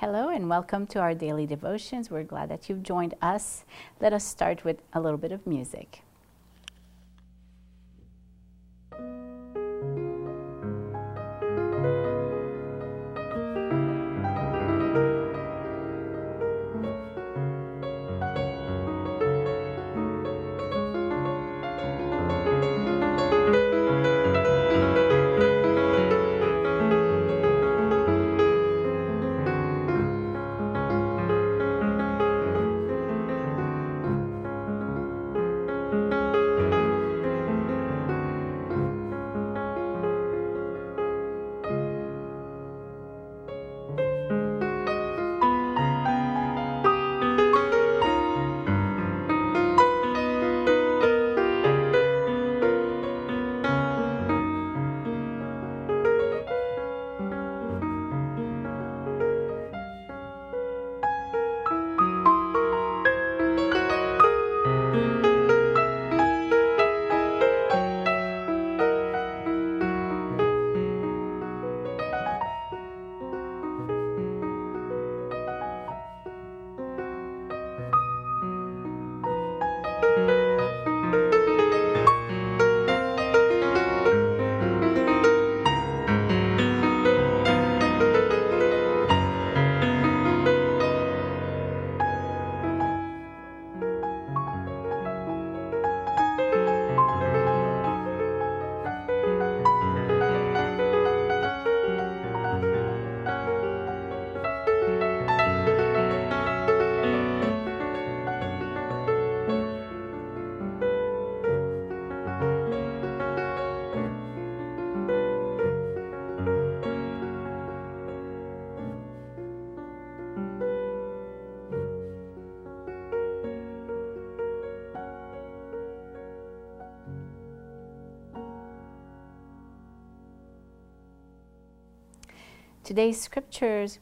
Hello and welcome to our daily devotions. We're glad that you've joined us. Let us start with a little bit of music. Today's scriptures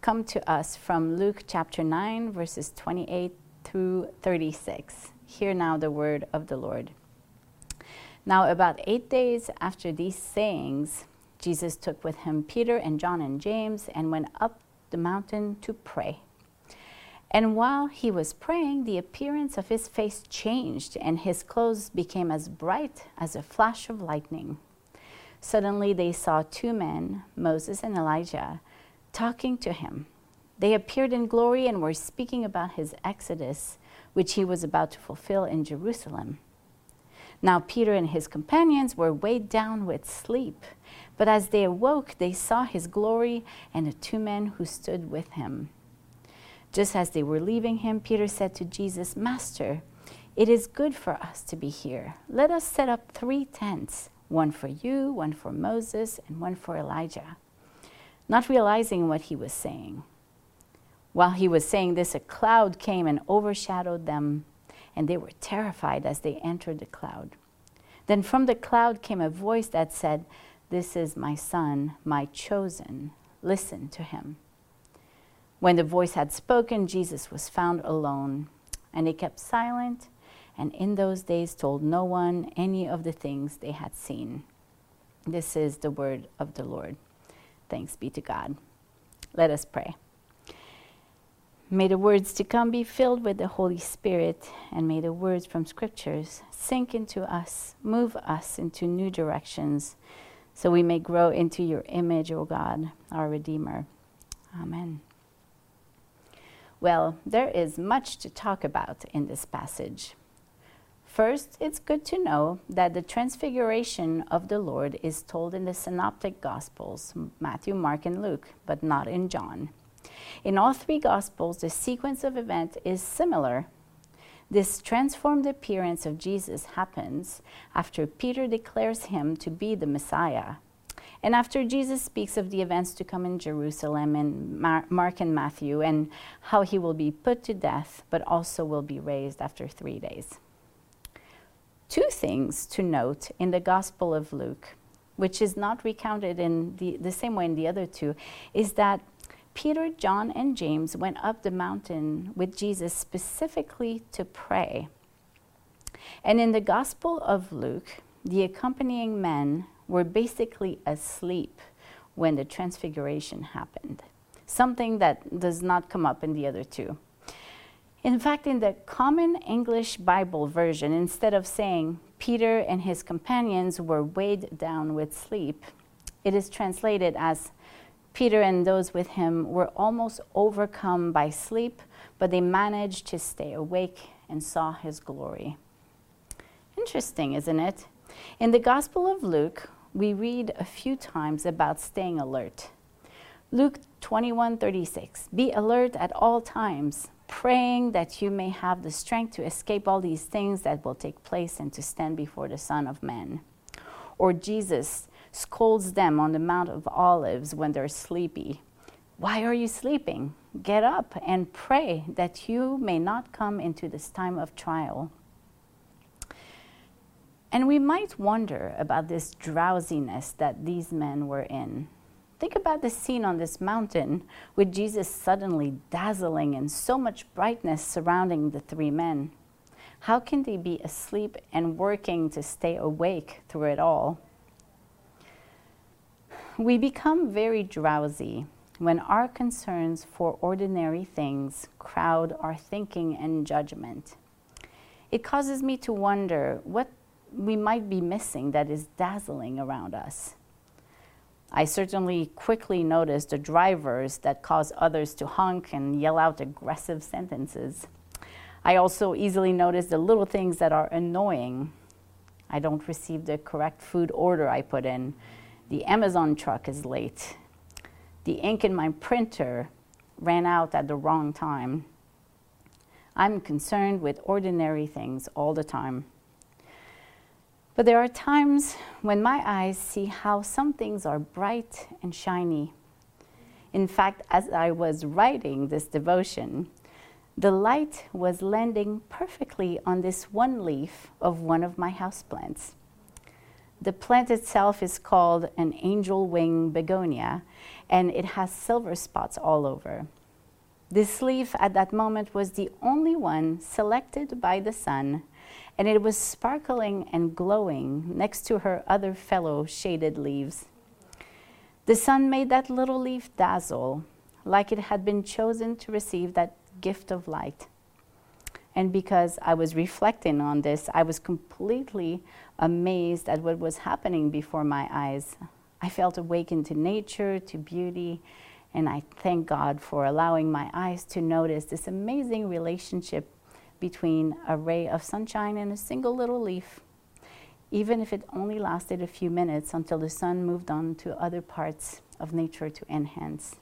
come to us from Luke chapter 9, verses 28 through 36. Hear now the word of the Lord. Now, about eight days after these sayings, Jesus took with him Peter and John and James and went up the mountain to pray. And while he was praying, the appearance of his face changed, and his clothes became as bright as a flash of lightning. Suddenly they saw two men, Moses and Elijah, talking to him. They appeared in glory and were speaking about his exodus, which he was about to fulfill in Jerusalem. Now Peter and his companions were weighed down with sleep, but as they awoke, they saw his glory and the two men who stood with him. Just as they were leaving him, Peter said to Jesus, Master, it is good for us to be here. Let us set up three tents one for you, one for Moses, and one for Elijah, not realizing what he was saying. While he was saying this, a cloud came and overshadowed them, and they were terrified as they entered the cloud. Then from the cloud came a voice that said, This is my son, my chosen. Listen to him. When the voice had spoken, Jesus was found alone, and they kept silent and in those days told no one any of the things they had seen. This is the word of the Lord. Thanks be to God. Let us pray. May the words to come be filled with the Holy Spirit, and may the words from Scriptures sink into us, move us into new directions, so we may grow into your image, O God, our Redeemer. Amen. Well, there is much to talk about in this passage. First, it's good to know that the transfiguration of the Lord is told in the synoptic gospels, Matthew, Mark, and Luke, but not in John. In all three gospels, the sequence of events is similar. This transformed appearance of Jesus happens after Peter declares him to be the Messiah, and after Jesus speaks of the events to come in Jerusalem in Mar- Mark and Matthew, and how he will be put to death, but also will be raised after three days two things to note in the Gospel of Luke, which is not recounted in the, the same way in the other two, is that Peter, John, and James went up the mountain with Jesus specifically to pray. And in the Gospel of Luke, the accompanying men were basically asleep when the transfiguration happened. something that does not come up in the other two. In fact, in the Common English Bible version, instead of saying Peter and his companions were weighed down with sleep, it is translated as Peter and those with him were almost overcome by sleep, but they managed to stay awake and saw his glory. Interesting, isn't it? In the Gospel of Luke, we read a few times about staying alert. Luke 21:36 Be alert at all times, praying that you may have the strength to escape all these things that will take place and to stand before the Son of Man. Or Jesus scolds them on the Mount of Olives when they're sleepy. Why are you sleeping? Get up and pray that you may not come into this time of trial. And we might wonder about this drowsiness that these men were in. Think about the scene on this mountain with Jesus suddenly dazzling and so much brightness surrounding the three men. How can they be asleep and working to stay awake through it all? We become very drowsy when our concerns for ordinary things crowd our thinking and judgment. It causes me to wonder what we might be missing that is dazzling around us. I certainly quickly noticed the drivers that cause others to honk and yell out aggressive sentences. I also easily notice the little things that are annoying. I don't receive the correct food order I put in. The Amazon truck is late. The ink in my printer ran out at the wrong time. I'm concerned with ordinary things all the time. But there are times when my eyes see how some things are bright and shiny. In fact, as I was writing this devotion, the light was landing perfectly on this one leaf of one of my houseplants. The plant itself is called an angel wing begonia, and it has silver spots all over. This leaf at that moment was the only one selected by the sun and it was sparkling and glowing next to her other fellow shaded leaves. The sun made that little leaf dazzle like it had been chosen to receive that gift of light. And because I was reflecting on this, I was completely amazed at what was happening before my eyes. I felt awakened to nature, to beauty, and I thank God for allowing my eyes to notice this amazing relationship between a ray of sunshine and a single little leaf, even if it only lasted a few minutes until the sun moved on to other parts of nature to enhance.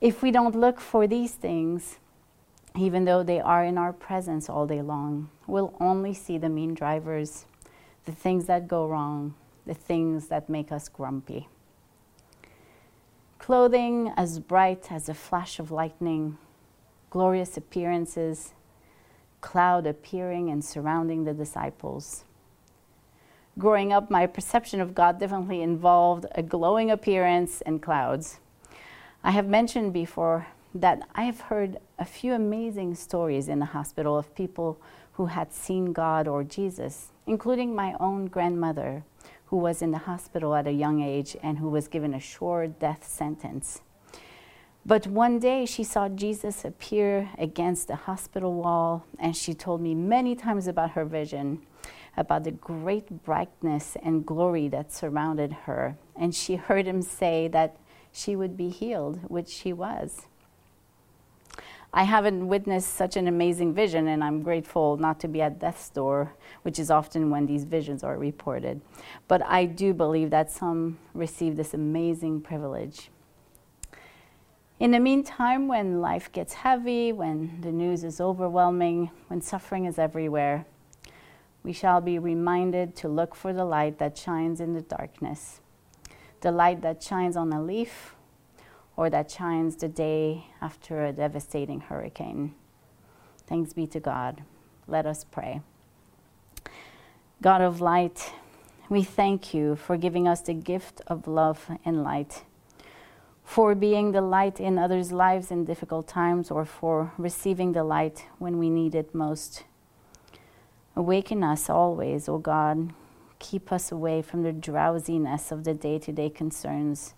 If we don't look for these things, even though they are in our presence all day long, we'll only see the mean drivers, the things that go wrong, the things that make us grumpy. Clothing as bright as a flash of lightning, glorious appearances, cloud appearing and surrounding the disciples. Growing up, my perception of God definitely involved a glowing appearance and clouds. I have mentioned before that I have heard a few amazing stories in the hospital of people who had seen God or Jesus, including my own grandmother, who was in the hospital at a young age and who was given a sure death sentence. But one day she saw Jesus appear against the hospital wall, and she told me many times about her vision, about the great brightness and glory that surrounded her. And she heard him say that she would be healed, which she was. I haven't witnessed such an amazing vision, and I'm grateful not to be at death's door, which is often when these visions are reported. But I do believe that some receive this amazing privilege. In the meantime, when life gets heavy, when the news is overwhelming, when suffering is everywhere, we shall be reminded to look for the light that shines in the darkness, the light that shines on a leaf or that shines the day after a devastating hurricane. Thanks be to God. Let us pray. God of light, we thank you for giving us the gift of love and light for being the light in others' lives in difficult times or for receiving the light when we need it most. Awaken us always, O oh God. Keep us away from the drowsiness of the day to day concerns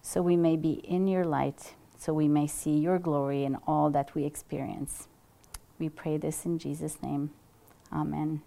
so we may be in your light, so we may see your glory in all that we experience. We pray this in Jesus' name. Amen.